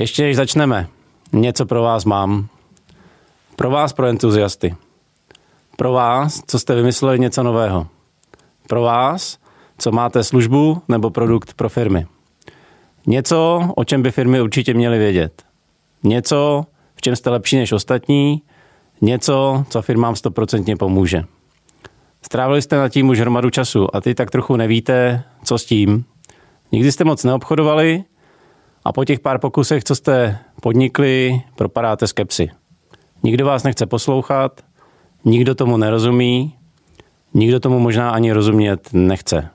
Ještě než začneme, něco pro vás mám. Pro vás, pro entuziasty. Pro vás, co jste vymysleli něco nového. Pro vás, co máte službu nebo produkt pro firmy. Něco, o čem by firmy určitě měly vědět. Něco, v čem jste lepší než ostatní. Něco, co firmám stoprocentně pomůže. Strávili jste nad tím už hromadu času a ty tak trochu nevíte, co s tím. Nikdy jste moc neobchodovali a po těch pár pokusech, co jste podnikli, propadáte skepsy. Nikdo vás nechce poslouchat, nikdo tomu nerozumí, nikdo tomu možná ani rozumět nechce.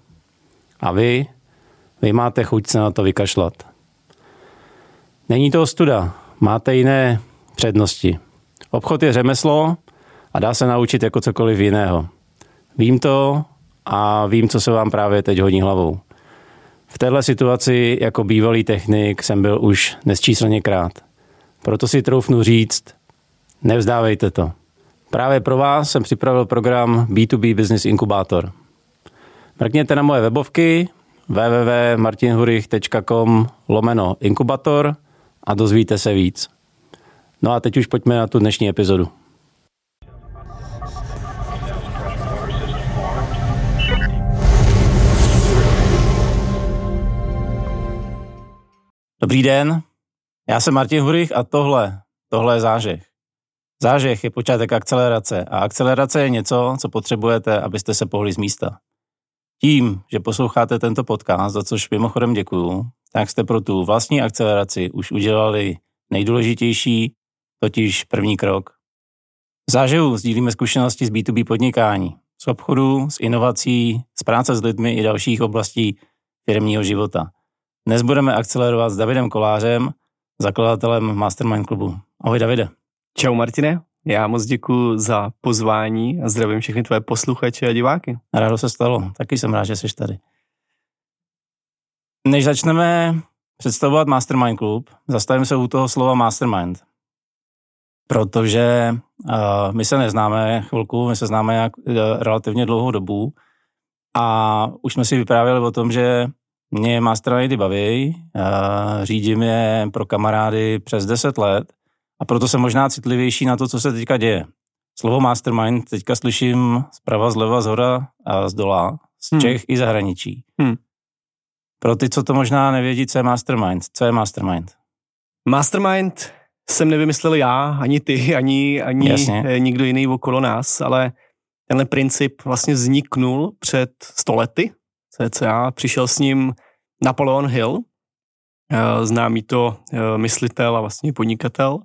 A vy, vy máte chuť se na to vykašlat. Není to ostuda, máte jiné přednosti. Obchod je řemeslo a dá se naučit jako cokoliv jiného. Vím to a vím, co se vám právě teď hodí hlavou. V téhle situaci jako bývalý technik jsem byl už nesčíslně krát. Proto si troufnu říct, nevzdávejte to. Právě pro vás jsem připravil program B2B Business Inkubator. Mrkněte na moje webovky www.martinhurich.com lomeno inkubator a dozvíte se víc. No a teď už pojďme na tu dnešní epizodu. Dobrý den, já jsem Martin Hurich a tohle, tohle je zážeh. Zážeh je počátek akcelerace a akcelerace je něco, co potřebujete, abyste se pohli z místa. Tím, že posloucháte tento podcast, za což mimochodem děkuju, tak jste pro tu vlastní akceleraci už udělali nejdůležitější, totiž první krok. V zážehu sdílíme zkušenosti z B2B podnikání, z obchodu, z inovací, z práce s lidmi i dalších oblastí firmního života. Dnes budeme akcelerovat s Davidem Kolářem, zakladatelem Mastermind klubu. Ahoj Davide. Čau Martine, já moc děkuji za pozvání a zdravím všechny tvoje posluchače a diváky. Rádo se stalo, taky jsem rád, že jsi tady. Než začneme představovat Mastermind klub, zastavím se u toho slova Mastermind. Protože uh, my se neznáme chvilku, my se známe jak, uh, relativně dlouhou dobu a už jsme si vyprávěli o tom, že mě mastermindy baví, řídím je pro kamarády přes 10 let a proto jsem možná citlivější na to, co se teďka děje. Slovo mastermind teďka slyším zprava, zleva, zhora a z dola, z hmm. Čech i zahraničí. Hmm. Pro ty, co to možná nevědí, co je mastermind. Co je mastermind? Mastermind jsem nevymyslel já, ani ty, ani, ani Jasně. nikdo jiný okolo nás, ale tenhle princip vlastně vzniknul před stolety, cca. Přišel s ním Napoleon Hill, eh, známý to eh, myslitel a vlastně podnikatel,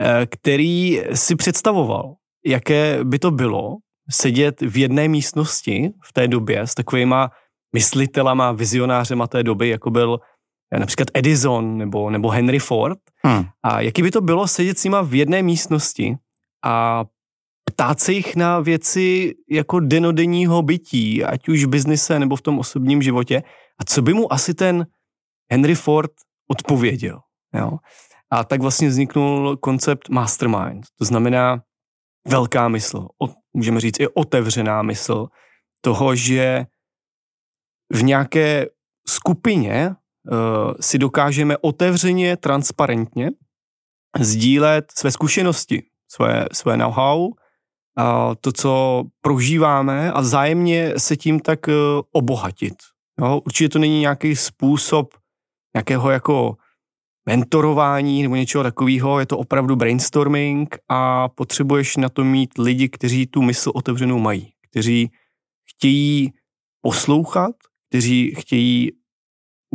eh, který si představoval, jaké by to bylo sedět v jedné místnosti v té době s takovýma myslitelama, vizionářema té doby, jako byl například Edison nebo, nebo Henry Ford. Hmm. A jaký by to bylo sedět s nima v jedné místnosti a ptát se jich na věci jako denodenního bytí, ať už v biznise nebo v tom osobním životě. A co by mu asi ten Henry Ford odpověděl. Jo? A tak vlastně vzniknul koncept mastermind. To znamená velká mysl, můžeme říct i otevřená mysl toho, že v nějaké skupině uh, si dokážeme otevřeně, transparentně sdílet své zkušenosti, své, své know-how, to, co prožíváme a vzájemně se tím tak uh, obohatit. Jo? Určitě to není nějaký způsob nějakého jako mentorování nebo něčeho takového, je to opravdu brainstorming a potřebuješ na to mít lidi, kteří tu mysl otevřenou mají, kteří chtějí poslouchat, kteří chtějí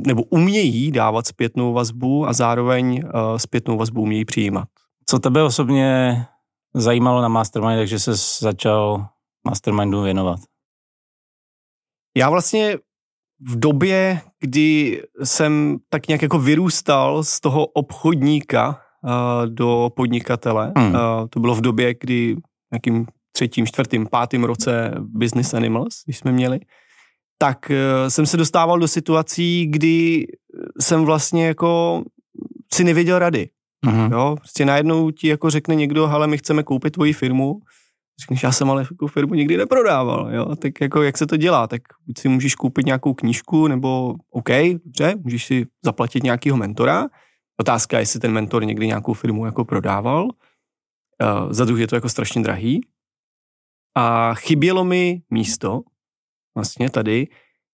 nebo umějí dávat zpětnou vazbu a zároveň uh, zpětnou vazbu umějí přijímat. Co tebe osobně zajímalo na Mastermind, takže se začal Mastermindu věnovat? Já vlastně v době, kdy jsem tak nějak jako vyrůstal z toho obchodníka uh, do podnikatele, hmm. uh, to bylo v době, kdy nějakým třetím, čtvrtým, pátým roce Business Animals, když jsme měli, tak uh, jsem se dostával do situací, kdy jsem vlastně jako si nevěděl rady. Uh-huh. Jo, prostě najednou ti jako řekne někdo, ale my chceme koupit tvoji firmu, Řekneš, já jsem ale jako firmu nikdy neprodával, jo, tak jako jak se to dělá, tak buď si můžeš koupit nějakou knížku, nebo OK, dobře, můžeš si zaplatit nějakého mentora, Otázka, jestli ten mentor někdy nějakou firmu jako prodával. Uh, za druhé je to jako strašně drahý. A chybělo mi místo, vlastně tady,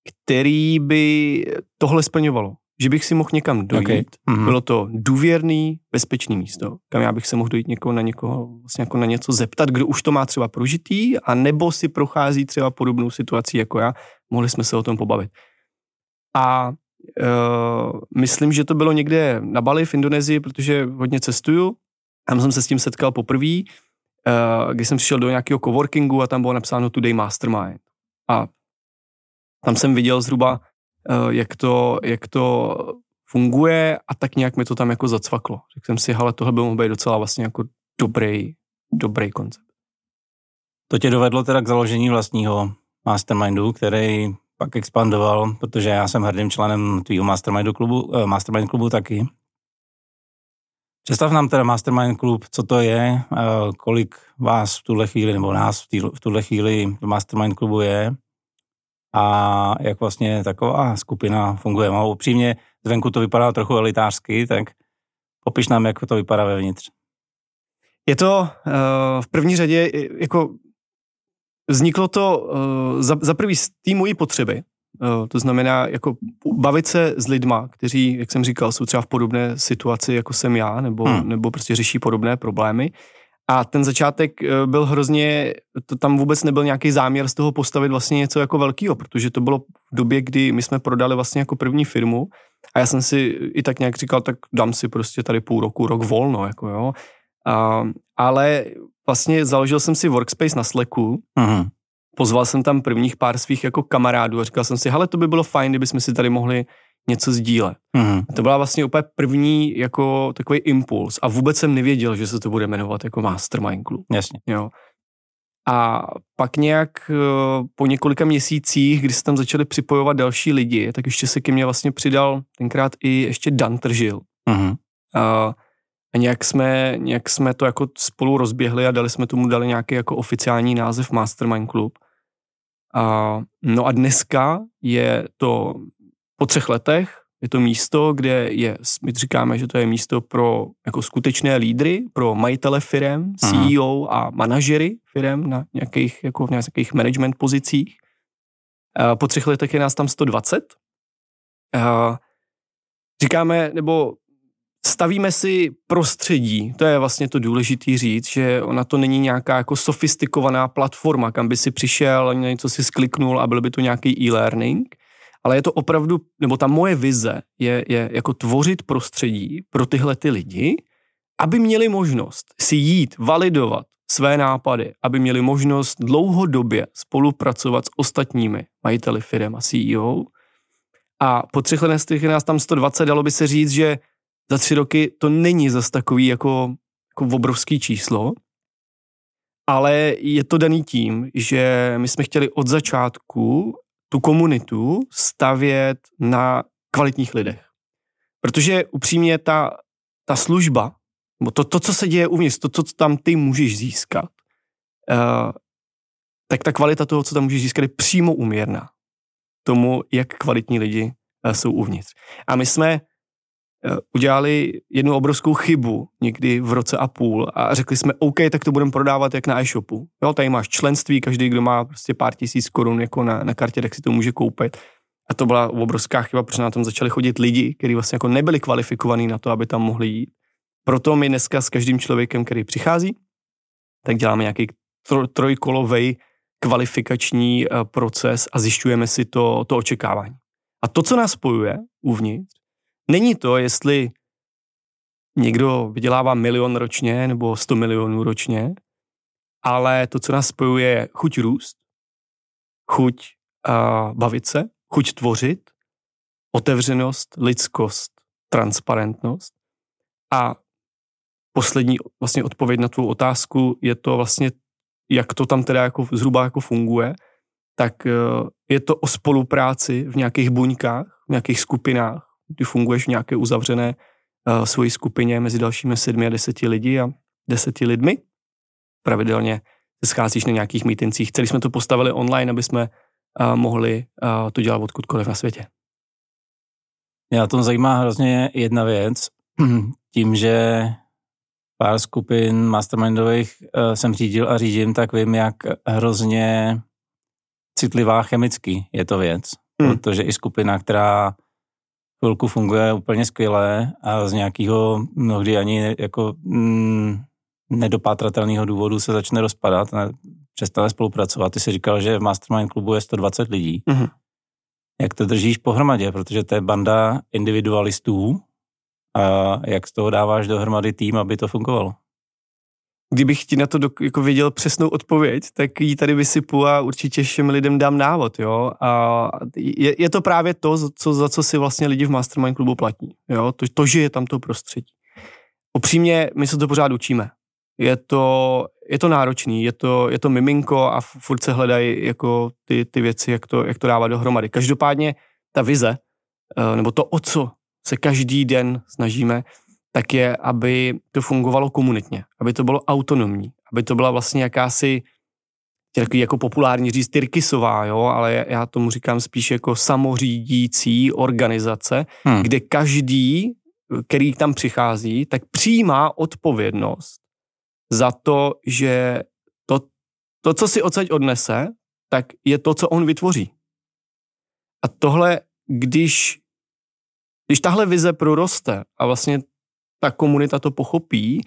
který by tohle splňovalo. Že bych si mohl někam dojít. Okay. Mm-hmm. Bylo to důvěrný, bezpečný místo, kam já bych se mohl dojít někoho na někoho, vlastně jako na něco zeptat, kdo už to má třeba prožitý, a nebo si prochází třeba podobnou situací jako já. Mohli jsme se o tom pobavit. A uh, myslím, že to bylo někde na Bali v Indonésii, protože hodně cestuju. Tam jsem se s tím setkal poprvé, uh, když jsem přišel do nějakého coworkingu a tam bylo napsáno Today Mastermind. A tam jsem viděl zhruba, jak, to, jak to funguje a tak nějak mi to tam jako zacvaklo. Řekl jsem si, hele, tohle by mohl být docela vlastně jako dobrý, dobrý koncept. To tě dovedlo teda k založení vlastního mastermindu, který pak expandoval, protože já jsem hrdým členem tvýho mastermindu klubu, uh, mastermind klubu taky. Představ nám teda Mastermind klub, co to je, uh, kolik vás v tuhle chvíli, nebo nás v tuhle chvíli v Mastermind klubu je a jak vlastně taková skupina funguje. A upřímně, zvenku to vypadá trochu elitářsky, tak popiš nám, jak to vypadá vevnitř. Je to uh, v první řadě jako Vzniklo to uh, za, za prvý z té mojí potřeby, uh, to znamená jako bavit se s lidma, kteří, jak jsem říkal, jsou třeba v podobné situaci, jako jsem já, nebo, hmm. nebo prostě řeší podobné problémy. A ten začátek uh, byl hrozně, to tam vůbec nebyl nějaký záměr z toho postavit vlastně něco jako velkého, protože to bylo v době, kdy my jsme prodali vlastně jako první firmu a já jsem si i tak nějak říkal, tak dám si prostě tady půl roku, rok volno, jako jo. Uh, ale vlastně založil jsem si workspace na Slacku, uh-huh. pozval jsem tam prvních pár svých jako kamarádů a říkal jsem si, hele, to by bylo fajn, kdybychom si tady mohli něco sdílet. Uh-huh. To byla vlastně úplně první jako takový impuls a vůbec jsem nevěděl, že se to bude jmenovat jako Mastermind Club. Jasně. Jo. A pak nějak eh, po několika měsících, kdy se tam začali připojovat další lidi, tak ještě se ke mně vlastně přidal tenkrát i ještě Dan Tržil. Uh-huh. Uh, a nějak jsme, nějak jsme to jako spolu rozběhli a dali jsme tomu dali nějaký jako oficiální název Mastermind Club. A, no a dneska je to po třech letech, je to místo, kde je, my říkáme, že to je místo pro jako skutečné lídry, pro majitele firem, CEO a manažery firem na nějakých, jako v nějakých management pozicích. Po třech letech je nás tam 120. A říkáme, nebo stavíme si prostředí, to je vlastně to důležité říct, že ona to není nějaká jako sofistikovaná platforma, kam by si přišel, něco si skliknul a byl by to nějaký e-learning, ale je to opravdu, nebo ta moje vize je, je jako tvořit prostředí pro tyhle ty lidi, aby měli možnost si jít, validovat své nápady, aby měli možnost dlouhodobě spolupracovat s ostatními majiteli firm a CEO. A po třech letech nás tam 120, dalo by se říct, že za tři roky to není zas takový jako, jako obrovský číslo, ale je to daný tím, že my jsme chtěli od začátku tu komunitu stavět na kvalitních lidech. Protože upřímně ta, ta služba, nebo to, to, co se děje uvnitř, to, co tam ty můžeš získat, uh, tak ta kvalita toho, co tam můžeš získat, je přímo uměrná tomu, jak kvalitní lidi uh, jsou uvnitř. A my jsme udělali jednu obrovskou chybu někdy v roce a půl a řekli jsme, OK, tak to budeme prodávat jak na e-shopu. Jo, tady máš členství, každý, kdo má prostě pár tisíc korun jako na, na kartě, tak si to může koupit. A to byla obrovská chyba, protože na tom začali chodit lidi, kteří vlastně jako nebyli kvalifikovaní na to, aby tam mohli jít. Proto my dneska s každým člověkem, který přichází, tak děláme nějaký trojkolový kvalifikační eh, proces a zjišťujeme si to, to očekávání. A to, co nás spojuje uvnitř, Není to, jestli někdo vydělává milion ročně nebo 100 milionů ročně, ale to, co nás spojuje, je chuť růst, chuť uh, bavit se, chuť tvořit, otevřenost, lidskost, transparentnost. A poslední vlastně odpověď na tvou otázku je to vlastně, jak to tam teda jako zhruba jako funguje, tak uh, je to o spolupráci v nějakých buňkách, v nějakých skupinách, ty funguješ v nějaké uzavřené uh, svojí skupině mezi dalšími sedmi a deseti lidi a deseti lidmi. Pravidelně se scházíš na nějakých mítincích. Celý jsme to postavili online, aby jsme uh, mohli uh, to dělat odkudkoliv na světě. Mě na tom zajímá hrozně jedna věc. tím, že pár skupin mastermindových uh, jsem řídil a řídím, tak vím, jak hrozně citlivá chemicky je to věc. Hmm. Protože i skupina, která chvilku funguje úplně skvěle a z nějakého mnohdy ani jako mm, nedopátratelného důvodu se začne rozpadat, ne, přestane spolupracovat. Ty jsi říkal, že v Mastermind klubu je 120 lidí. Hmm. Jak to držíš pohromadě, protože to je banda individualistů a jak z toho dáváš dohromady tým, aby to fungovalo? Kdybych ti na to do, jako věděl přesnou odpověď, tak ji tady vysypu a určitě všem lidem dám návod, jo. A je, je to právě to, co, za co si vlastně lidi v Mastermind klubu platí, jo. To, to, že je tam to prostředí. Upřímně, my se to pořád učíme. Je to, je to náročný, je to, je to miminko a furt se hledají jako ty, ty věci, jak to, jak to dávat dohromady. Každopádně ta vize, eh, nebo to, o co se každý den snažíme, tak je, aby to fungovalo komunitně, aby to bylo autonomní, aby to byla vlastně jakási takový jako populární říct Tyrkisová, jo, ale já tomu říkám spíš jako samořídící organizace, hmm. kde každý, který tam přichází, tak přijímá odpovědnost za to, že to, to, co si odsaď odnese, tak je to, co on vytvoří. A tohle, když, když tahle vize proroste a vlastně ta komunita to pochopí,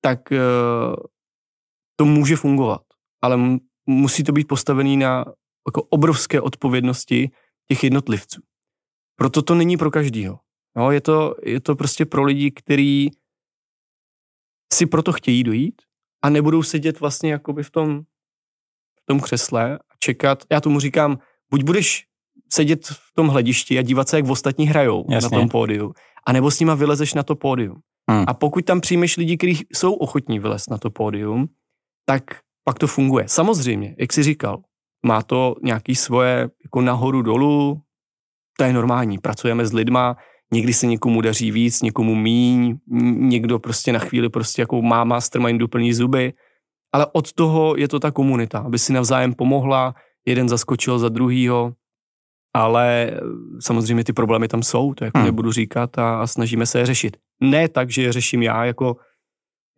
tak eh, to může fungovat. Ale musí to být postavený na jako obrovské odpovědnosti těch jednotlivců. Proto to není pro každýho. No, je, to, je to prostě pro lidi, kteří si proto chtějí dojít a nebudou sedět vlastně jakoby v tom, v tom křesle a čekat. Já tomu říkám, buď budeš sedět v tom hledišti a dívat se, jak ostatní hrajou Jasně. na tom pódiu, anebo s nima vylezeš na to pódium. Hmm. A pokud tam přijmeš lidi, kteří jsou ochotní vylez na to pódium, tak pak to funguje. Samozřejmě, jak jsi říkal, má to nějaký svoje jako nahoru dolů, to je normální. Pracujeme s lidma, někdy se někomu daří víc, někomu míň, někdo prostě na chvíli prostě jako má mastermind doplní zuby, ale od toho je to ta komunita, aby si navzájem pomohla, jeden zaskočil za druhýho, ale eh, samozřejmě ty problémy tam jsou, to jako hmm. nebudu říkat a, a snažíme se je řešit. Ne tak, že je řeším já jako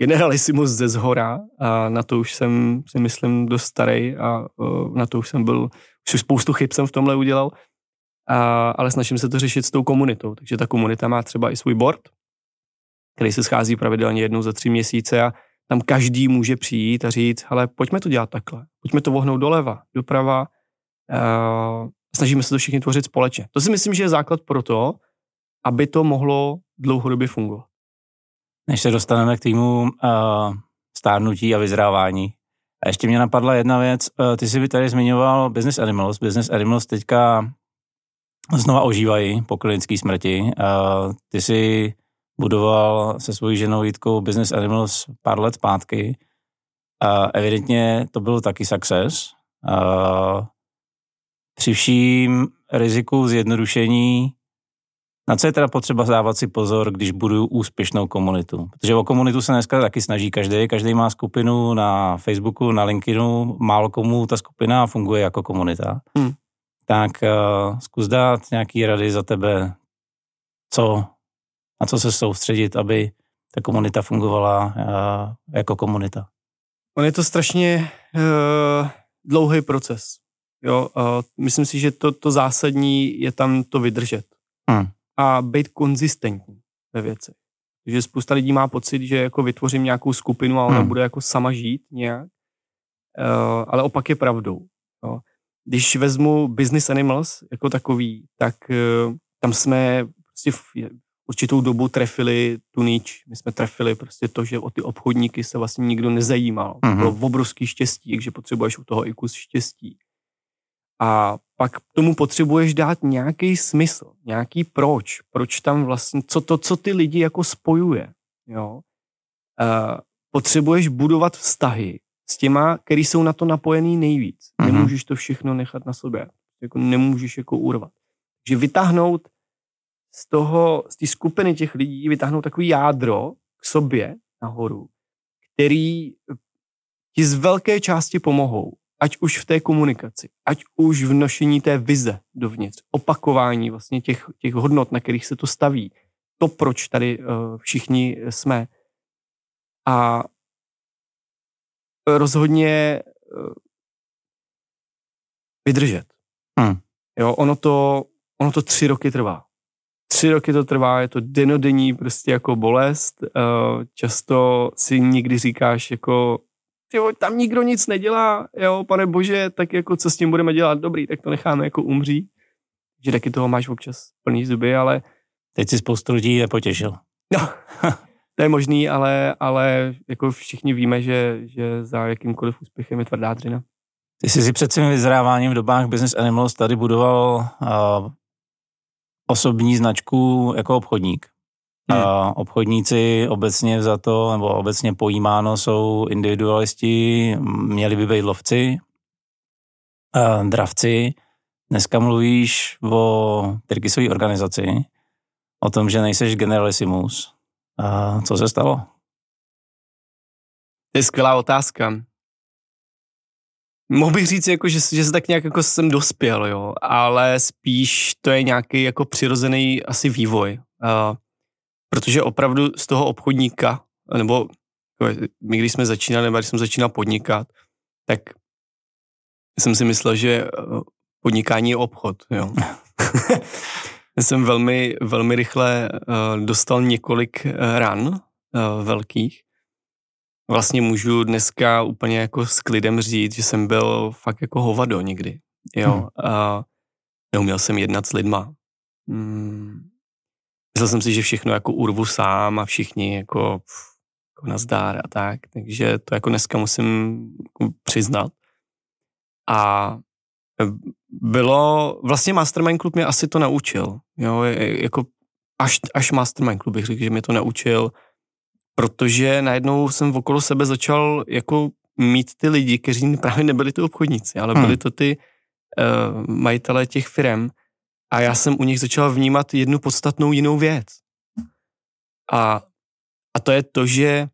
generalisimus ze zhora a na to už jsem si myslím dost starý a na to už jsem byl, už spoustu chyb jsem v tomhle udělal, a, ale snažím se to řešit s tou komunitou. Takže ta komunita má třeba i svůj board, který se schází pravidelně jednou za tři měsíce a tam každý může přijít a říct, ale pojďme to dělat takhle, pojďme to vohnout doleva, doprava, uh, snažíme se to všichni tvořit společně. To si myslím, že je základ pro to, aby to mohlo dlouhodobě fungovat. Než se dostaneme k týmu uh, stárnutí a vyzrávání, a ještě mě napadla jedna věc. Uh, ty jsi by tady zmiňoval Business Animals. Business Animals teďka znova ožívají po klinické smrti. Uh, ty jsi budoval se svojí ženou Jitkou Business Animals pár let zpátky. Uh, evidentně to byl taky success. Uh, při vším riziku zjednodušení, na co je teda potřeba dávat si pozor, když budu úspěšnou komunitu? Protože o komunitu se dneska taky snaží každý. Každý má skupinu na Facebooku, na LinkedInu, málo komu ta skupina funguje jako komunita. Hmm. Tak uh, zkus dát nějaký rady za tebe, co, na co se soustředit, aby ta komunita fungovala uh, jako komunita. On je to strašně uh, dlouhý proces. Jo, uh, myslím si, že to, to zásadní je tam to vydržet. Hmm. A být konzistentní ve věci. Že spousta lidí má pocit, že jako vytvořím nějakou skupinu a ona hmm. bude jako sama žít nějak. Uh, ale opak je pravdou. Jo. Když vezmu Business Animals jako takový, tak uh, tam jsme prostě v určitou dobu trefili tu nič. My jsme trefili prostě to, že o ty obchodníky se vlastně nikdo nezajímal. Mm-hmm. bylo obrovský štěstí, takže potřebuješ u toho i kus štěstí. A pak tomu potřebuješ dát nějaký smysl, nějaký proč, proč tam vlastně, co to, co ty lidi jako spojuje, jo. Uh, potřebuješ budovat vztahy s těma, který jsou na to napojený nejvíc. Mm-hmm. Nemůžeš to všechno nechat na sobě. Jako nemůžeš jako urvat. Takže vytáhnout z toho, z té skupiny těch lidí, vytáhnout takový jádro k sobě nahoru, který ti z velké části pomohou ať už v té komunikaci, ať už v nošení té vize dovnitř, opakování vlastně těch, těch hodnot, na kterých se to staví, to, proč tady uh, všichni jsme. A rozhodně uh, vydržet. Hmm. Jo, ono to, ono to tři roky trvá. Tři roky to trvá, je to denodenní prostě jako bolest. Uh, často si někdy říkáš jako tyjo, tam nikdo nic nedělá, jo, pane bože, tak jako co s tím budeme dělat, dobrý, tak to necháme jako umří. Že taky toho máš občas plný zuby, ale... Teď si spoustu lidí nepotěšil. No, to je možný, ale, ale jako všichni víme, že, že za jakýmkoliv úspěchem je tvrdá dřina. Ty jsi si před svým vyzráváním v dobách Business Animals tady budoval uh, osobní značku jako obchodník. Hmm. A obchodníci obecně za to, nebo obecně pojímáno, jsou individualisti, měli by být lovci, a dravci. Dneska mluvíš o Tyrkisové organizaci, o tom, že nejseš generalissimus. A co se stalo? To je skvělá otázka. Mohl bych říct, jako, že, že se tak nějak jako jsem dospěl, jo, ale spíš to je nějaký jako přirozený asi vývoj. Uh, Protože opravdu z toho obchodníka, nebo my když jsme začínali, nebo když jsem začínal podnikat, tak jsem si myslel, že eh, podnikání je obchod. Jo. Já jsem velmi, velmi rychle uh, dostal několik uh, ran velkých. Vlastně můžu dneska úplně jako s klidem říct, že jsem byl fakt jako hovado někdy. Jo. Hmm. Uh, neuměl jsem jednat s lidma. Hmm. Myslel jsem si, že všechno jako urvu sám a všichni jako, jako nazdár a tak, takže to jako dneska musím jako přiznat. A bylo, vlastně Mastermind Club mě asi to naučil, jo, jako až, až Mastermind Club bych řekl, že mě to naučil, protože najednou jsem okolo sebe začal jako mít ty lidi, kteří právě nebyli ty obchodníci, ale byli hmm. to ty uh, majitelé těch firm, a já jsem u nich začal vnímat jednu podstatnou jinou věc. A, a to je to, že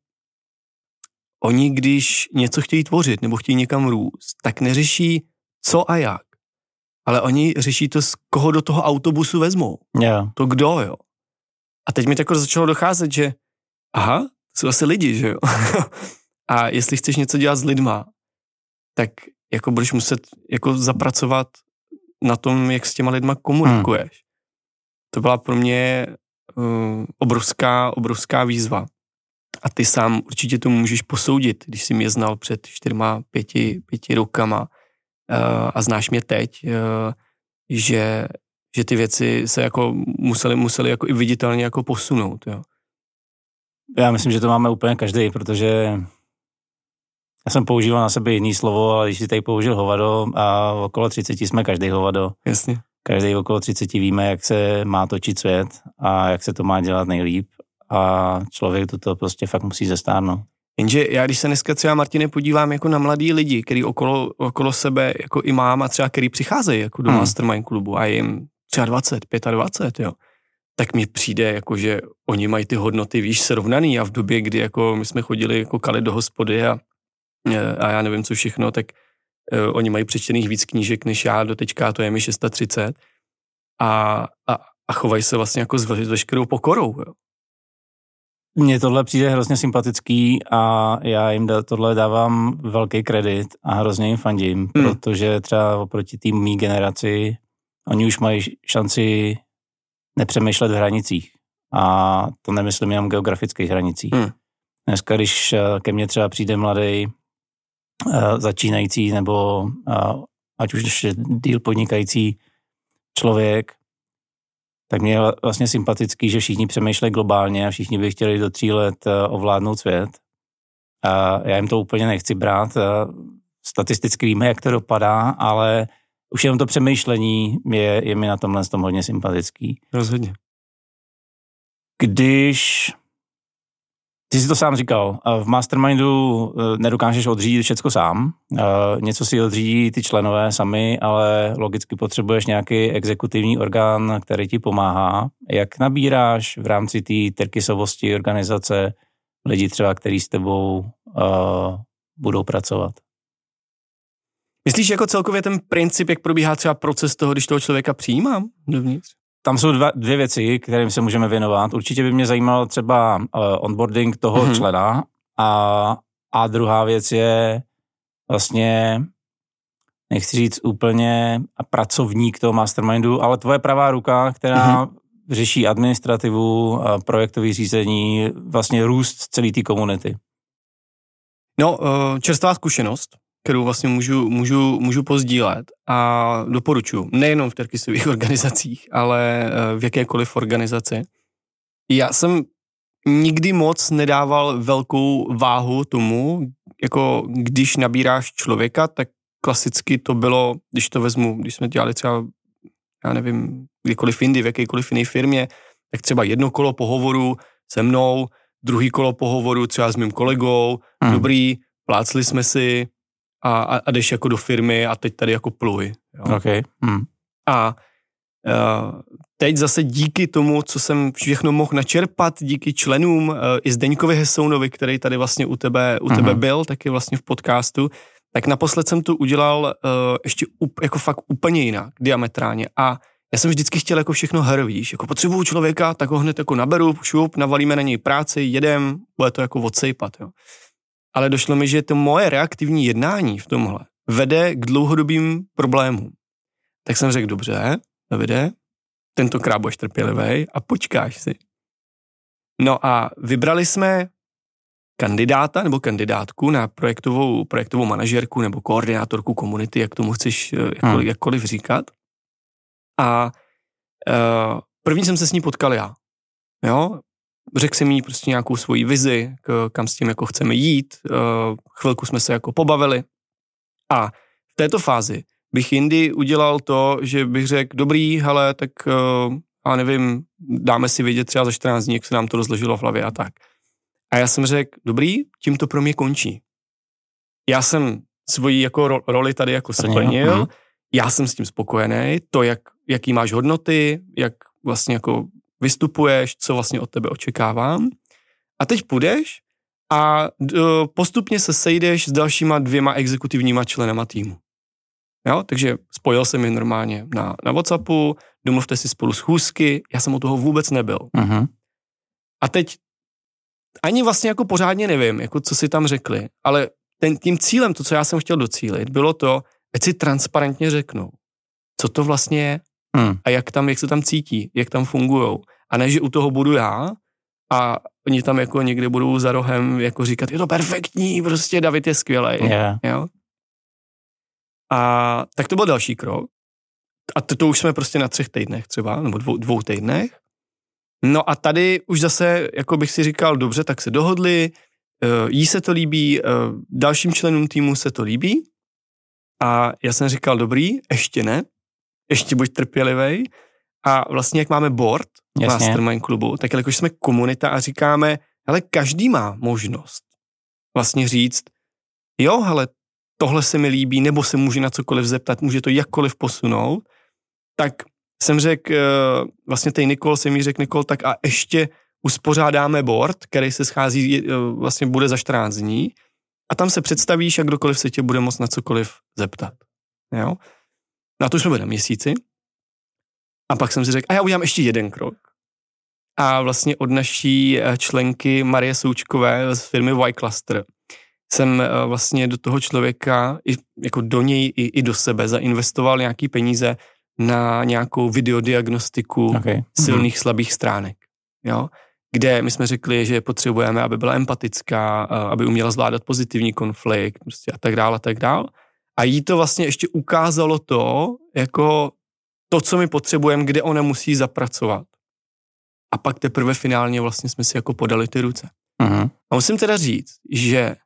oni, když něco chtějí tvořit nebo chtějí někam růst, tak neřeší co a jak. Ale oni řeší to, z koho do toho autobusu vezmou. Yeah. To kdo, jo. A teď mi takhle začalo docházet, že aha, jsou asi lidi, že jo. a jestli chceš něco dělat s lidma, tak jako budeš muset jako zapracovat na tom, jak s těma lidma komunikuješ. Hmm. To byla pro mě uh, obrovská, obrovská výzva. A ty sám určitě to můžeš posoudit, když jsi mě znal před čtyřma, pěti, pěti rokama uh, a znáš mě teď, uh, že, že ty věci se jako museli, museli jako i viditelně jako posunout. Jo. Já myslím, že to máme úplně každý, protože já jsem používal na sebe jiný slovo, ale když si tady použil hovado a okolo 30 jsme každý hovado. Jasně. Každý okolo 30 víme, jak se má točit svět a jak se to má dělat nejlíp a člověk to prostě fakt musí zestárnout. Jenže já, když se dneska třeba, Martine, podívám jako na mladý lidi, který okolo, okolo sebe jako i mám a třeba který přicházejí jako do hmm. Mastermind klubu a jim třeba 20, 25, jo, tak mi přijde, jako, že oni mají ty hodnoty, víš, srovnaný a v době, kdy jako my jsme chodili jako kali do hospody a a já nevím, co všechno, tak uh, oni mají přečtených víc knížek než já, do teďka to je mi 630 a, a, a chovají se vlastně jako s veškerou pokorou. Jo. Mně tohle přijde hrozně sympatický a já jim da, tohle dávám velký kredit a hrozně jim fandím, hmm. protože třeba oproti tým mý generaci, oni už mají šanci nepřemýšlet v hranicích. A to nemyslím jenom geografických hranicích. Hmm. Dneska, když eh, ke mně třeba přijde mladý Eh, začínající nebo eh, ať už ještě díl podnikající člověk, tak mě je vlastně sympatický, že všichni přemýšlejí globálně a všichni by chtěli do tří let eh, ovládnout svět. A já jim to úplně nechci brát. Statisticky víme, jak to dopadá, ale už jenom to přemýšlení je, je mi na tomhle tom hodně sympatický. Rozhodně. Když ty jsi to sám říkal, v mastermindu eh, nedokážeš odřídit všechno sám, eh, něco si odřídí ty členové sami, ale logicky potřebuješ nějaký exekutivní orgán, který ti pomáhá. Jak nabíráš v rámci té terkisovosti organizace lidi třeba, kteří s tebou uh, budou pracovat? Myslíš jako celkově ten princip, jak probíhá třeba proces toho, když toho člověka přijímám dovnitř? Tam jsou dva, dvě věci, kterým se můžeme věnovat. Určitě by mě zajímal třeba uh, onboarding toho mm-hmm. člena a, a druhá věc je vlastně, nechci říct úplně pracovník toho mastermindu, ale tvoje pravá ruka, která mm-hmm. řeší administrativu, projektové řízení, vlastně růst celé té komunity. No, uh, čerstvá zkušenost, kterou vlastně můžu, můžu, můžu pozdílet a doporučuji, nejenom v terkisových organizacích, ale uh, v jakékoliv organizaci. Já jsem nikdy moc nedával velkou váhu tomu, jako když nabíráš člověka, tak klasicky to bylo, když to vezmu, když jsme dělali třeba, já nevím, kdykoliv jindy, v jakékoliv jiné firmě, tak třeba jedno kolo pohovoru se mnou, druhý kolo pohovoru třeba s mým kolegou, hmm. dobrý, plácli jsme si a, a, a jdeš jako do firmy a teď tady jako pluj. Jo. Okay. Hmm. A uh, teď zase díky tomu, co jsem všechno mohl načerpat, díky členům uh, i Zdeňkovi Hesounovi, který tady vlastně u tebe, u tebe uh-huh. byl, taky vlastně v podcastu, tak naposled jsem to udělal uh, ještě up, jako fakt úplně jinak, diametrálně. A já jsem vždycky chtěl jako všechno her, víš, jako potřebuju člověka, tak ho hned jako naberu, šup, navalíme na něj práci, jedem, bude to jako odsejpat, jo. Ale došlo mi, že to moje reaktivní jednání v tomhle vede k dlouhodobým problémům. Tak jsem řekl, dobře, Davide, tentokrát budeš trpělivý a počkáš si. No a vybrali jsme kandidáta nebo kandidátku na projektovou, projektovou manažerku nebo koordinátorku komunity, jak tomu chceš eh, jakkoliv, hmm. jakkoliv říkat. A uh, první jsem se s ní potkal já. Jo? Řekl jsem jí prostě nějakou svoji vizi, k, kam s tím jako chceme jít. Uh, chvilku jsme se jako pobavili. A v této fázi bych jindy udělal to, že bych řekl, dobrý, hele, tak uh, a nevím, dáme si vědět třeba za 14 dní, jak se nám to rozložilo v hlavě a tak. A já jsem řekl, dobrý, tím to pro mě končí. Já jsem svoji jako ro- roli tady jako splnil, mhm. já jsem s tím spokojený, to, jak, jaký máš hodnoty, jak vlastně jako vystupuješ, co vlastně od tebe očekávám. A teď půjdeš a uh, postupně se sejdeš s dalšíma dvěma exekutivníma členama týmu. Jo, takže spojil jsem je normálně na, na Whatsappu, domluvte si spolu schůzky, já jsem u toho vůbec nebyl. Uh-huh. A teď ani vlastně jako pořádně nevím, jako co si tam řekli, ale ten, tím cílem, to, co já jsem chtěl docílit, bylo to, ať si transparentně řeknou, co to vlastně je hmm. a jak tam, jak se tam cítí, jak tam fungují. A ne, že u toho budu já a oni tam jako někde budou za rohem jako říkat, je to perfektní, prostě David je skvělý. Yeah. Jo? A tak to byl další krok. A to, to už jsme prostě na třech týdnech třeba, nebo dvou, dvou týdnech. No a tady už zase, jako bych si říkal, dobře, tak se dohodli, uh, jí se to líbí, uh, dalším členům týmu se to líbí. A já jsem říkal, dobrý, ještě ne, ještě buď trpělivý. A vlastně, jak máme board Jasně. Mastermind klubu, tak jakož jsme komunita a říkáme, ale každý má možnost vlastně říct, jo, hele, tohle se mi líbí, nebo se může na cokoliv zeptat, může to jakkoliv posunout, tak jsem řekl, eh, vlastně tej Nikol jsem mi řekl, Nikol, tak a ještě uspořádáme board, který se schází, eh, vlastně bude za 14 dní a tam se představíš a kdokoliv se tě bude moct na cokoliv zeptat. Jo? Na to jsme byli na měsíci. A pak jsem si řekl, a já udělám ještě jeden krok. A vlastně od naší eh, členky Marie Součkové z firmy Y Cluster jsem vlastně do toho člověka, jako do něj i, i do sebe zainvestoval nějaký peníze na nějakou videodiagnostiku okay. silných, mm-hmm. slabých stránek. Jo? Kde my jsme řekli, že potřebujeme, aby byla empatická, aby uměla zvládat pozitivní konflikt prostě a tak dále a tak dále. A jí to vlastně ještě ukázalo to, jako to, co my potřebujeme, kde ona musí zapracovat. A pak teprve finálně vlastně jsme si jako podali ty ruce. Uh-huh. A musím teda říct, že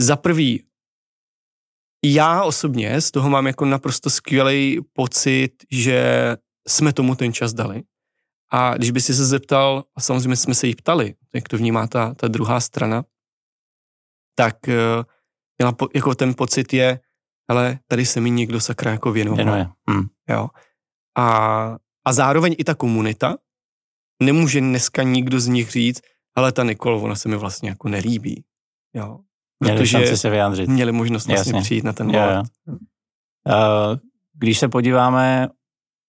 za prvý já osobně z toho mám jako naprosto skvělý pocit, že jsme tomu ten čas dali. A když by si se zeptal, a samozřejmě jsme se jí ptali, jak to vnímá ta, ta druhá strana, tak uh, měla po, jako ten pocit je, ale tady se mi někdo sakra jako věnoval. Hmm. Jo. A, a zároveň i ta komunita, nemůže dneska nikdo z nich říct, ale ta Nikol, ona se mi vlastně jako nelíbí. Jo. Měli šanci se vyjádřit. Měli možnost vlastně Jasně. přijít na ten board. Uh, když se podíváme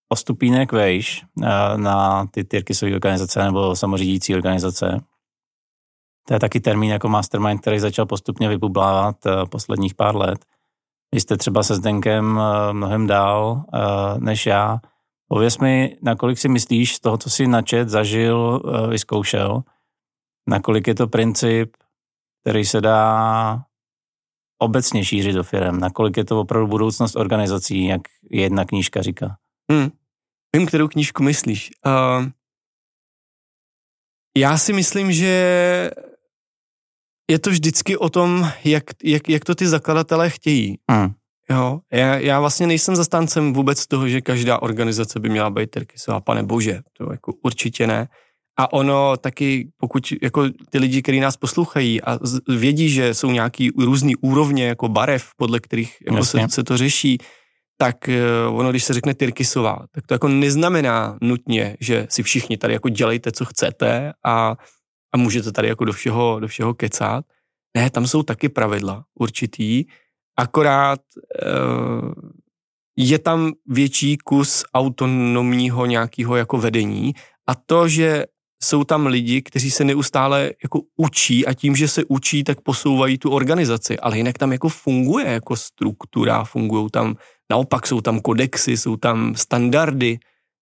o stupínek vejš eh, na ty Tyrkisové organizace nebo samořídící organizace. To je taky termín jako mastermind, který začal postupně vybublávat eh, posledních pár let. Vy jste třeba se Zdenkem eh, mnohem dál než já. Pověz mi, nakolik si myslíš z toho, co jsi načet, zažil, vyzkoušel, nakolik je to princip, který se dá obecně šířit do firm, nakolik je to opravdu budoucnost organizací, jak jedna knížka říká. Hmm. Vím, kterou knížku myslíš. Uh, já si myslím, že je to vždycky o tom, jak, jak, jak to ty zakladatelé chtějí. Hmm. Jo, já, já vlastně nejsem zastáncem vůbec toho, že každá organizace by měla být Tyrkisová, pane bože, to jako určitě ne. A ono taky, pokud jako ty lidi, kteří nás poslouchají a vědí, že jsou nějaký různý úrovně jako barev, podle kterých jako se, se to řeší, tak eh, ono, když se řekne Tyrkisová, tak to jako neznamená nutně, že si všichni tady jako dělejte, co chcete a, a můžete tady jako do všeho, do všeho kecat. Ne, tam jsou taky pravidla určitý, akorát uh, je tam větší kus autonomního nějakého jako vedení a to, že jsou tam lidi, kteří se neustále jako učí a tím, že se učí, tak posouvají tu organizaci, ale jinak tam jako funguje jako struktura, fungují tam, naopak jsou tam kodexy, jsou tam standardy,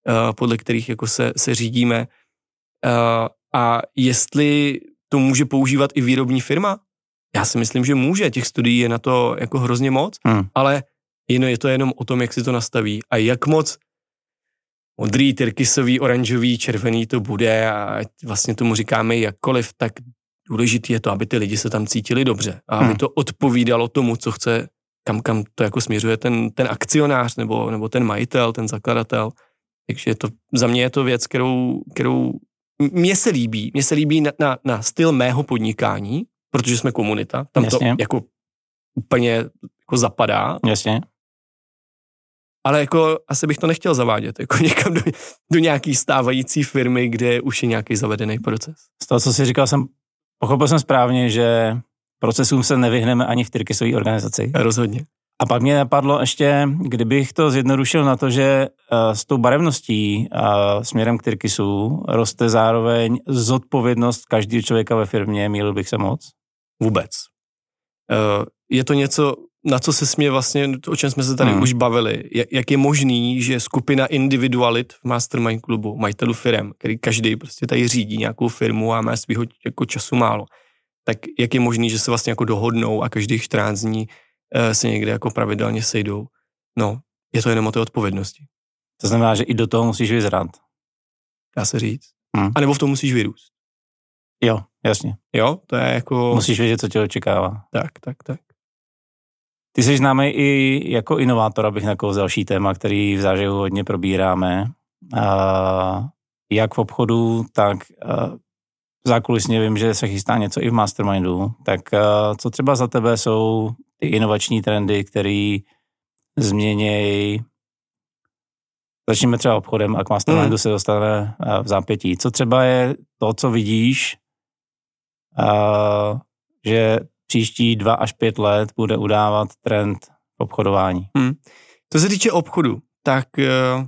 uh, podle kterých jako se, se řídíme. A jestli to může používat i výrobní firma, já si myslím, že může, těch studií je na to jako hrozně moc, hmm. ale jen je to jenom o tom, jak si to nastaví a jak moc modrý, tyrkysový, oranžový, červený to bude a vlastně tomu říkáme jakkoliv, tak důležitý je to, aby ty lidi se tam cítili dobře a aby hmm. to odpovídalo tomu, co chce, kam, kam to jako směřuje ten, ten akcionář nebo, nebo ten majitel, ten zakladatel. Takže to, za mě je to věc, kterou, kterou mně se líbí. Mně se líbí na, na, na styl mého podnikání, protože jsme komunita, tam Jasně. to jako úplně jako zapadá. Jasně ale jako asi bych to nechtěl zavádět jako někam do, do nějaký stávající firmy, kde už je nějaký zavedený proces. Z toho, co jsi říkal, jsem pochopil jsem správně, že procesům se nevyhneme ani v Tyrkisové organizaci. Rozhodně. A pak mě napadlo ještě, kdybych to zjednodušil na to, že uh, s tou barevností uh, směrem k Tyrkisu roste zároveň zodpovědnost každého člověka ve firmě, mýlil bych se moc? Vůbec. Uh, je to něco, na co se smě vlastně, o čem jsme se tady hmm. už bavili, jak, je možný, že skupina individualit v Mastermind klubu, majitelů firm, který každý prostě tady řídí nějakou firmu a má svého jako času málo, tak jak je možný, že se vlastně jako dohodnou a každých 14 dní se někde jako pravidelně sejdou. No, je to jenom o té odpovědnosti. To znamená, že i do toho musíš vyzrat. Dá se říct. Hmm. A nebo v tom musíš vyrůst. Jo, jasně. Jo, to je jako... Musíš vědět, co tě očekává. Tak, tak, tak. Ty jsi známý i jako inovátor, abych na další téma, který v záživu hodně probíráme. A jak v obchodu, tak zákulisně vím, že se chystá něco i v Mastermindu. Tak co třeba za tebe jsou ty inovační trendy, které změnějí Začneme třeba obchodem a k Mastermindu hmm. se dostane v zápětí. Co třeba je to, co vidíš, že příští dva až pět let bude udávat trend v obchodování. Hmm. Co se týče obchodu, tak uh,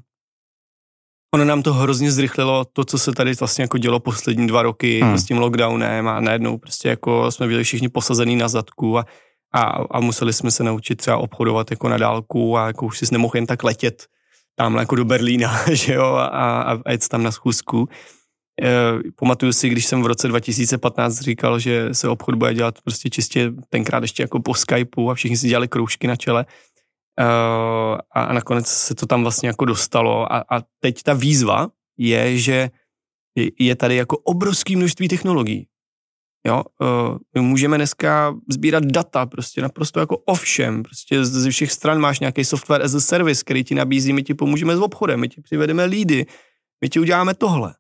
ono nám to hrozně zrychlilo to, co se tady vlastně jako dělo poslední dva roky hmm. s tím lockdownem a najednou prostě jako jsme byli všichni posazený na zadku a, a, a museli jsme se naučit třeba obchodovat jako na dálku a jako už si nemohl jen tak letět tamhle jako do Berlína, že jo, a, a, a jet tam na schůzku. Eh, pamatuju si, když jsem v roce 2015 říkal, že se obchod bude dělat prostě čistě tenkrát ještě jako po Skypeu a všichni si dělali kroužky na čele. Uh, a nakonec se to tam vlastně jako dostalo a, a teď ta výzva je, že je tady jako obrovské množství technologií. Jo, uh, my můžeme dneska sbírat data prostě naprosto jako ovšem, prostě ze všech stran máš nějaký software as a service, který ti nabízí, my ti pomůžeme s obchodem, my ti přivedeme lídy, my ti uděláme tohle.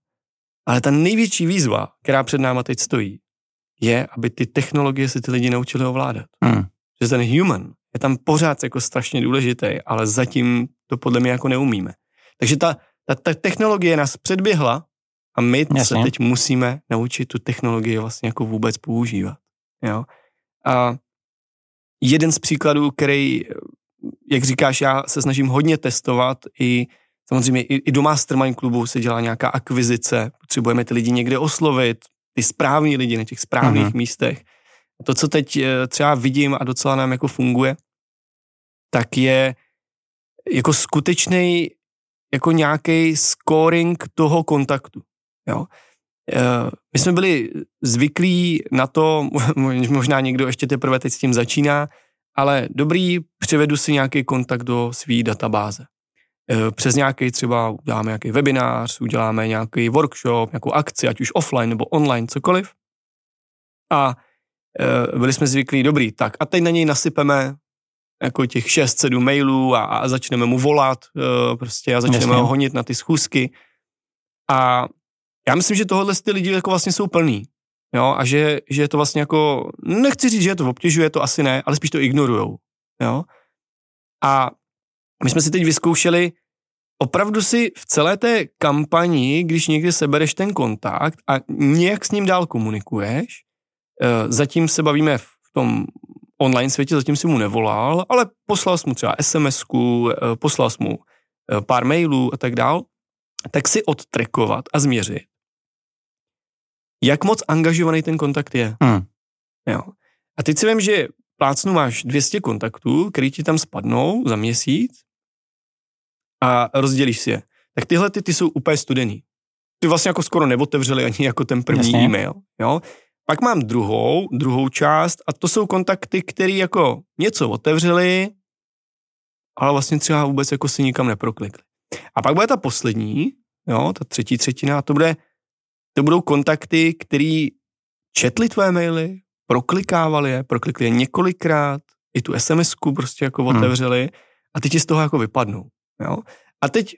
Ale ta největší výzva, která před náma teď stojí, je, aby ty technologie se ty lidi naučili ovládat. Hmm. Že ten human je tam pořád jako strašně důležitý, ale zatím to podle mě jako neumíme. Takže ta, ta, ta technologie nás předběhla a my Jasně. se teď musíme naučit tu technologii vlastně jako vůbec používat. Jo? A jeden z příkladů, který, jak říkáš, já se snažím hodně testovat i Samozřejmě i, i do Mastermind klubu se dělá nějaká akvizice, potřebujeme ty lidi někde oslovit, ty správní lidi na těch správných mm-hmm. místech. To, co teď eh, třeba vidím a docela nám jako funguje, tak je jako skutečný jako nějaký scoring toho kontaktu. Jo? Eh, my jsme byli zvyklí na to, možná někdo ještě teprve teď s tím začíná, ale dobrý, přivedu si nějaký kontakt do své databáze. Eh, přes nějaký třeba uděláme nějaký webinář, uděláme nějaký workshop, nějakou akci, ať už offline nebo online, cokoliv. A eh, byli jsme zvyklí, dobrý, tak a teď na něj nasypeme jako těch 6-7 mailů a, a začneme mu volat prostě a začneme Jasně. ho honit na ty schůzky. A já myslím, že tohle ty lidi jako vlastně jsou plný. Jo, a že, že je to vlastně jako, nechci říct, že je to obtěžuje, to asi ne, ale spíš to ignorujou. Jo. A my jsme si teď vyzkoušeli opravdu si v celé té kampani, když někdy sebereš ten kontakt a nějak s ním dál komunikuješ, eh, zatím se bavíme v tom online světě, zatím si mu nevolal, ale poslal jsi mu třeba SMS-ku, eh, poslal jsi mu eh, pár mailů a tak dál, tak si odtrekovat a změřit, jak moc angažovaný ten kontakt je. Hmm. Jo. A teď si vím, že plácnu máš 200 kontaktů, který ti tam spadnou za měsíc a rozdělíš si je. Tak tyhle ty, ty jsou úplně studený. Ty vlastně jako skoro neotevřeli ani jako ten první Jasně. e-mail. Jo? Pak mám druhou, druhou část a to jsou kontakty, které jako něco otevřeli, ale vlastně třeba vůbec jako si nikam neproklikli. A pak bude ta poslední, jo, ta třetí třetina, to bude to budou kontakty, který četli tvoje maily, proklikávali je, proklikli je několikrát, i tu sms prostě jako hmm. otevřeli a teď ti z toho jako vypadnou. Jo? A teď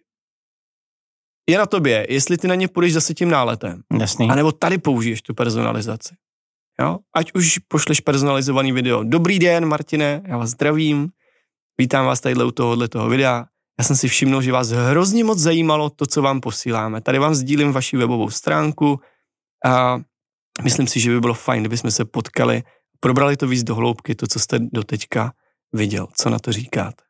je na tobě, jestli ty na ně půjdeš zase tím náletem. Jasný. A nebo tady použiješ tu personalizaci. Jo? Ať už pošleš personalizovaný video. Dobrý den, Martine, já vás zdravím. Vítám vás tady u tohohle toho videa já jsem si všiml, že vás hrozně moc zajímalo to, co vám posíláme. Tady vám sdílím vaši webovou stránku a myslím si, že by bylo fajn, kdyby jsme se potkali, probrali to víc do hloubky, to, co jste doteďka viděl. Co na to říkáte?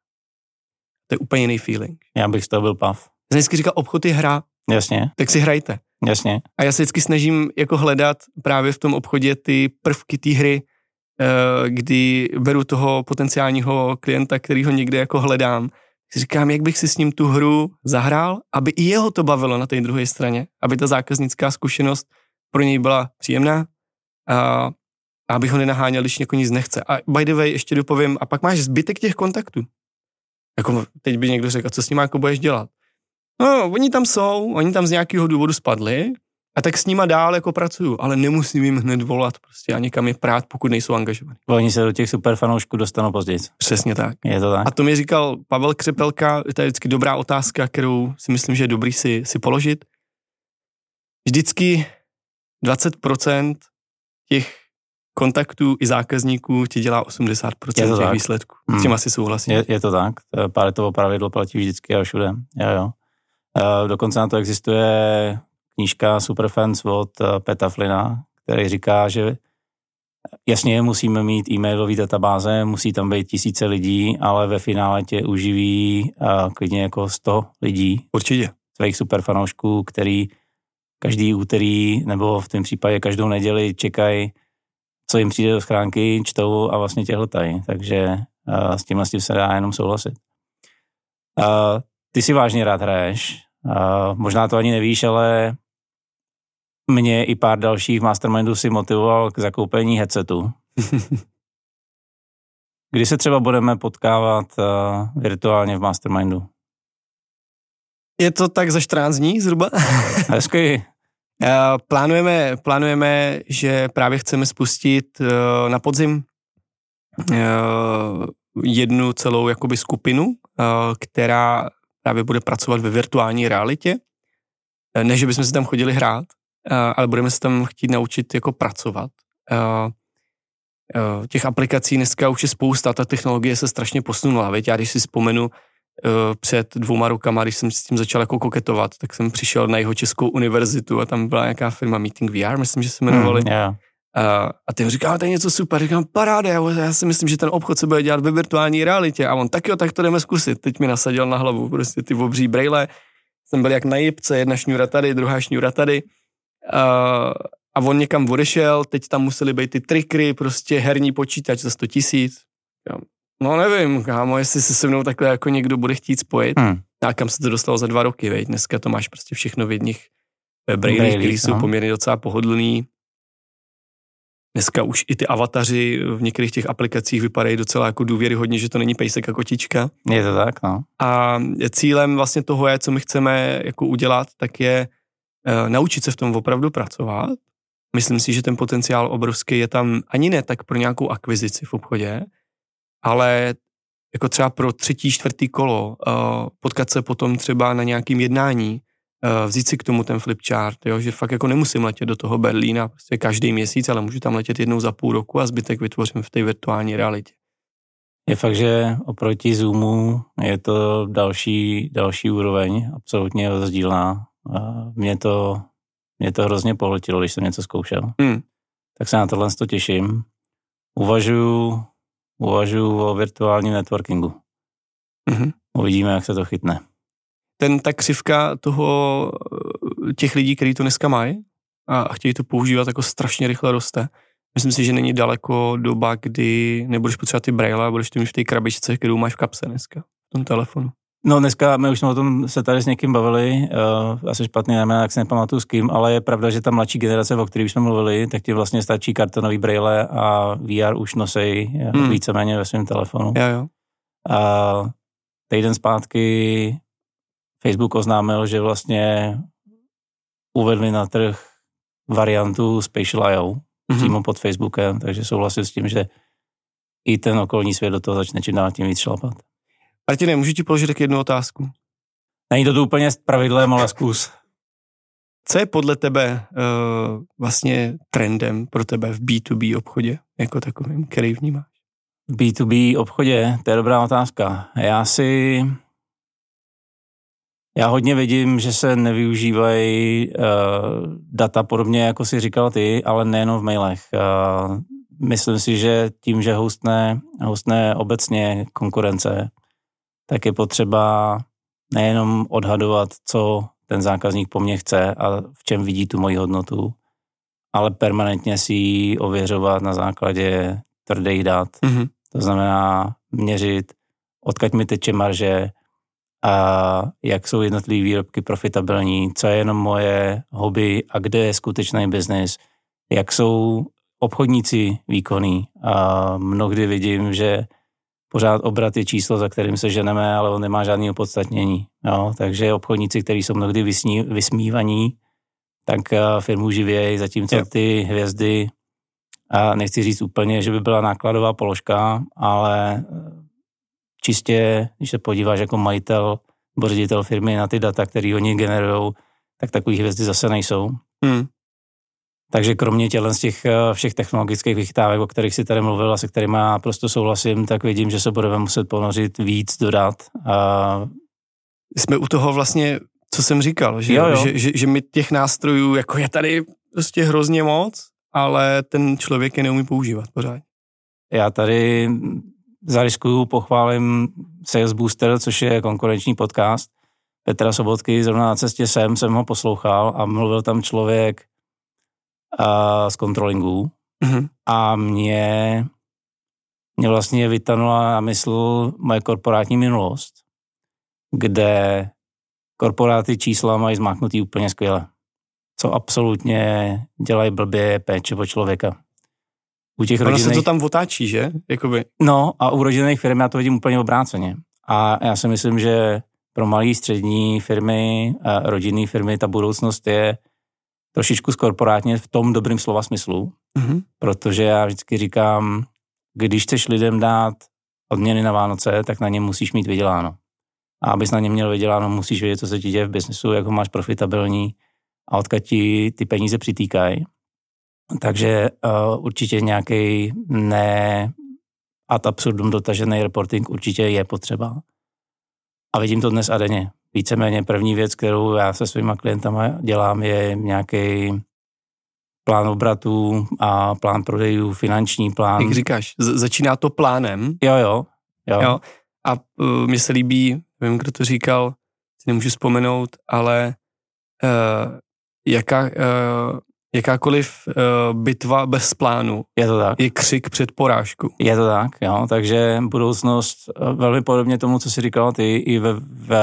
To je úplně jiný feeling. Já bych z toho byl pav. Já jsem vždycky říkal, obchod je hra. Jasně. Tak si hrajte. Jasně. A já se vždycky snažím jako hledat právě v tom obchodě ty prvky té hry, eh, kdy beru toho potenciálního klienta, kterýho někde jako hledám si říkám, jak bych si s ním tu hru zahrál, aby i jeho to bavilo na té druhé straně, aby ta zákaznická zkušenost pro něj byla příjemná a, aby ho nenaháněl, když někoho nic nechce. A by the way, ještě dopovím, a pak máš zbytek těch kontaktů. Jako teď by někdo řekl, co s ním jako budeš dělat? No, oni tam jsou, oni tam z nějakého důvodu spadli, a tak s nima dál jako pracuju, ale nemusím jim hned volat prostě a někam je prát, pokud nejsou angažovaní. Oni se do těch super fanoušků dostanou později. Přesně tak. Je to tak. A to mi říkal Pavel Křepelka, to je vždycky dobrá otázka, kterou si myslím, že je dobrý si, si položit. Vždycky 20% těch kontaktů i zákazníků ti dělá 80% těch tak. výsledků. Hmm. S tím asi souhlasím. Je, je to tak. Páletovo pravidlo platí vždycky a všude. Jo, jo. Uh, dokonce na to existuje knížka Superfans od eh, Peta Flina, který říká, že jasně musíme mít e-mailové databáze, musí tam být tisíce lidí, ale ve finále tě uživí uh, klidně jako 100 lidí. Určitě. Svých superfanoušků, který každý úterý nebo v tom případě každou neděli čekají, co jim přijde do schránky, čtou a vlastně tě hltají. Takže uh, s tímhle s tím se dá jenom souhlasit. Uh, ty si vážně rád hraješ. Uh, možná to ani nevíš, ale mě i pár dalších mastermindů si motivoval k zakoupení headsetu. Kdy se třeba budeme potkávat uh, virtuálně v mastermindu? Je to tak za 14 dní zhruba? Hezky. Uh, plánujeme, plánujeme, že právě chceme spustit uh, na podzim uh, jednu celou jakoby skupinu, uh, která právě bude pracovat ve virtuální realitě. Ne, že bychom si tam chodili hrát, ale budeme se tam chtít naučit jako pracovat. Těch aplikací dneska už je spousta, ta technologie se strašně posunula. Věď? Já když si vzpomenu před dvouma rokama, když jsem s tím začal jako koketovat, tak jsem přišel na jeho českou univerzitu a tam byla nějaká firma Meeting VR, myslím, že se jmenovali. Hmm, yeah. A, a ty říká, to je něco super, říkám, paráda, já, já si myslím, že ten obchod se bude dělat ve virtuální realitě a on tak jo, tak to jdeme zkusit. Teď mi nasadil na hlavu prostě ty obří brejle, jsem byl jak na jibce, jedna šňůra tady, druhá šňůra tady. Uh, a on někam odešel, teď tam museli být ty trikry, prostě herní počítač za 100 tisíc. No nevím, kámo, jestli se se mnou takhle jako někdo bude chtít spojit. Hmm. A kam se to dostalo za dva roky, veď? Dneska to máš prostě všechno v jedných brailích, které jsou no. poměrně docela pohodlný. Dneska už i ty avataři v některých těch aplikacích vypadají docela jako důvěryhodně, že to není pejsek a kotička. Je to tak, no. A cílem vlastně toho je, co my chceme jako udělat, tak je naučit se v tom opravdu pracovat. Myslím si, že ten potenciál obrovský je tam ani ne tak pro nějakou akvizici v obchodě, ale jako třeba pro třetí, čtvrtý kolo, uh, potkat se potom třeba na nějakým jednání, uh, vzít si k tomu ten flipchart, jo, že fakt jako nemusím letět do toho Berlína prostě každý měsíc, ale můžu tam letět jednou za půl roku a zbytek vytvořím v té virtuální realitě. Je fakt, že oproti Zoomu je to další, další úroveň, absolutně rozdílná. Mě to, mě to hrozně pohltilo, když jsem něco zkoušel. Hmm. Tak se na tohle to těším. Uvažuji uvažuji o virtuálním networkingu. Mm-hmm. Uvidíme, jak se to chytne. Ten, ta křivka toho, těch lidí, kteří to dneska mají a chtějí to používat, jako strašně rychle roste. Myslím si, že není daleko doba, kdy nebudeš potřebovat ty braille a budeš to mít v té krabičce, kterou máš v kapse dneska, v tom telefonu. No dneska, my už jsme o tom se tady s někým bavili, uh, asi špatný jméno, tak si nepamatuju s kým, ale je pravda, že ta mladší generace, o které jsme mluvili, tak ti vlastně stačí kartonový braille a VR už nosej hmm. víceméně ve svém telefonu. Jo, jo. A týden zpátky Facebook oznámil, že vlastně uvedli na trh variantu Spatial IO mm-hmm. přímo pod Facebookem, takže souhlasím s tím, že i ten okolní svět do toho začne čím dál tím víc šlapat. Martine, můžu ti položit tak jednu otázku? Není to tu úplně s pravidlem, ale zkus. Co je podle tebe uh, vlastně trendem pro tebe v B2B obchodě jako takovým, který vnímáš? V B2B obchodě, to je dobrá otázka. Já si, já hodně vidím, že se nevyužívají uh, data podobně, jako si říkal ty, ale nejenom v mailech. Uh, myslím si, že tím, že hostne, hostne obecně konkurence, tak je potřeba nejenom odhadovat, co ten zákazník po mně chce a v čem vidí tu moji hodnotu, ale permanentně si ji ověřovat na základě tvrdých dat. Mm-hmm. To znamená měřit, odkaď mi teče marže, a jak jsou jednotlivé výrobky profitabilní, co je jenom moje hobby a kde je skutečný biznis, jak jsou obchodníci výkonní. A mnohdy vidím, že pořád obrat je číslo, za kterým se ženeme, ale on nemá žádný opodstatnění. Jo? Takže obchodníci, kteří jsou mnohdy vysní, vysmívaní, tak eh, firmu živějí, zatímco jo. ty hvězdy, a nechci říct úplně, že by byla nákladová položka, ale eh, čistě, když se podíváš jako majitel nebo ředitel firmy na ty data, které oni generují, tak takový hvězdy zase nejsou. Hmm. Takže kromě tělen z těch eh, všech technologických vychytávek, o kterých si tady mluvil a se kterými já prostě souhlasím, tak vidím, že se budeme muset ponořit víc dodat. A... Jsme u toho vlastně, co jsem říkal, že, jo, jo. Že, že, že my těch nástrojů, jako je tady prostě hrozně moc, ale ten člověk je neumí používat pořád. Já tady zariskuju, pochválím Sales Booster, což je konkurenční podcast Petra Sobotky, zrovna na cestě sem jsem ho poslouchal a mluvil tam člověk, uh, z kontrolingů mm-hmm. a mě, mě vlastně vytanula na mysl moje korporátní minulost, kde korporáty čísla mají zmáknutý úplně skvěle. Co absolutně dělají blbě péče o člověka. U těch ono rodinných... se to tam otáčí, že? Jakoby. No a u rodinných firm já to vidím úplně obráceně. A já si myslím, že pro malé střední firmy, rodinné firmy, ta budoucnost je trošičku skorporátně v tom dobrým slova smyslu, mm-hmm. protože já vždycky říkám, když chceš lidem dát odměny na Vánoce, tak na ně musíš mít vyděláno. A abys na ně měl vyděláno, musíš vědět, co se ti děje v biznesu, jak ho máš profitabilní a odkud ti ty peníze přitýkají. Takže uh, určitě nějaký ne ad absurdum dotažený reporting určitě je potřeba. A vidím to dnes a denně víceméně první věc, kterou já se svýma klientama dělám, je nějaký plán obratů a plán prodejů, finanční plán. Jak říkáš, začíná to plánem. Jo, jo. jo. jo. A uh, mně se líbí, nevím, kdo to říkal, si nemůžu vzpomenout, ale uh, jaká, uh, jakákoliv uh, bitva bez plánu je, to tak. je křik před porážkou. Je to tak, jo, takže budoucnost velmi podobně tomu, co si říkal ty, i ve, ve,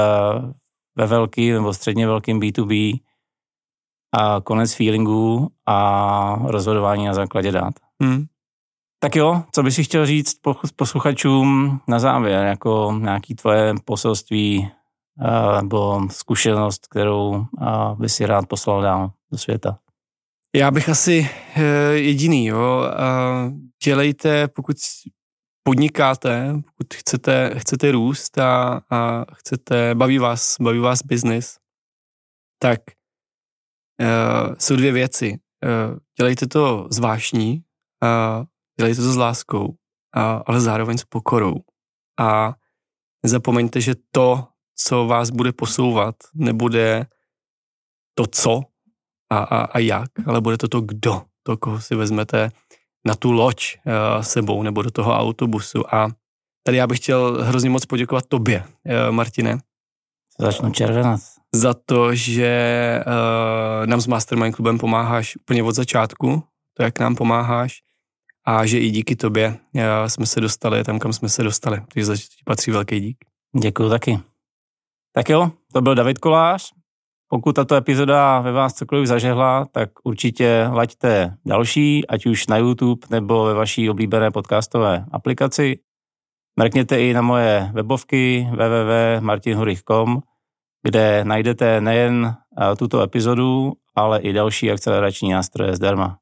ve velký nebo středně velkým B2B a konec feelingů a rozhodování na základě dát. Hmm. Tak jo, co bys chtěl říct posluchačům na závěr, jako nějaký tvoje poselství nebo zkušenost, kterou by si rád poslal dál do světa? Já bych asi e, jediný, jo. Dělejte, pokud podnikáte, pokud chcete, chcete růst a, a chcete, baví vás, baví vás biznis, tak uh, jsou dvě věci. Uh, dělejte to zvláštní, uh, dělejte to s láskou, uh, ale zároveň s pokorou. A nezapomeňte, že to, co vás bude posouvat, nebude to co a, a, a jak, ale bude to to kdo, to, koho si vezmete na tu loď uh, sebou nebo do toho autobusu. A tady já bych chtěl hrozně moc poděkovat tobě, uh, Martine. Začnu červenat. Za to, že uh, nám s Mastermind klubem pomáháš úplně od začátku, to, jak nám pomáháš, a že i díky tobě uh, jsme se dostali tam, kam jsme se dostali. Takže za patří velký dík. Děkuji taky. Tak jo, to byl David Kolář. Pokud tato epizoda ve vás cokoliv zažehla, tak určitě laďte další, ať už na YouTube nebo ve vaší oblíbené podcastové aplikaci. Mrkněte i na moje webovky www.martinhurich.com, kde najdete nejen eh, tuto epizodu, ale i další akcelerační nástroje zdarma.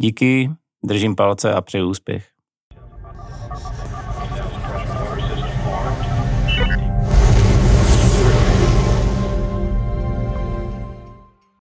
Díky, držím palce a přeju úspěch.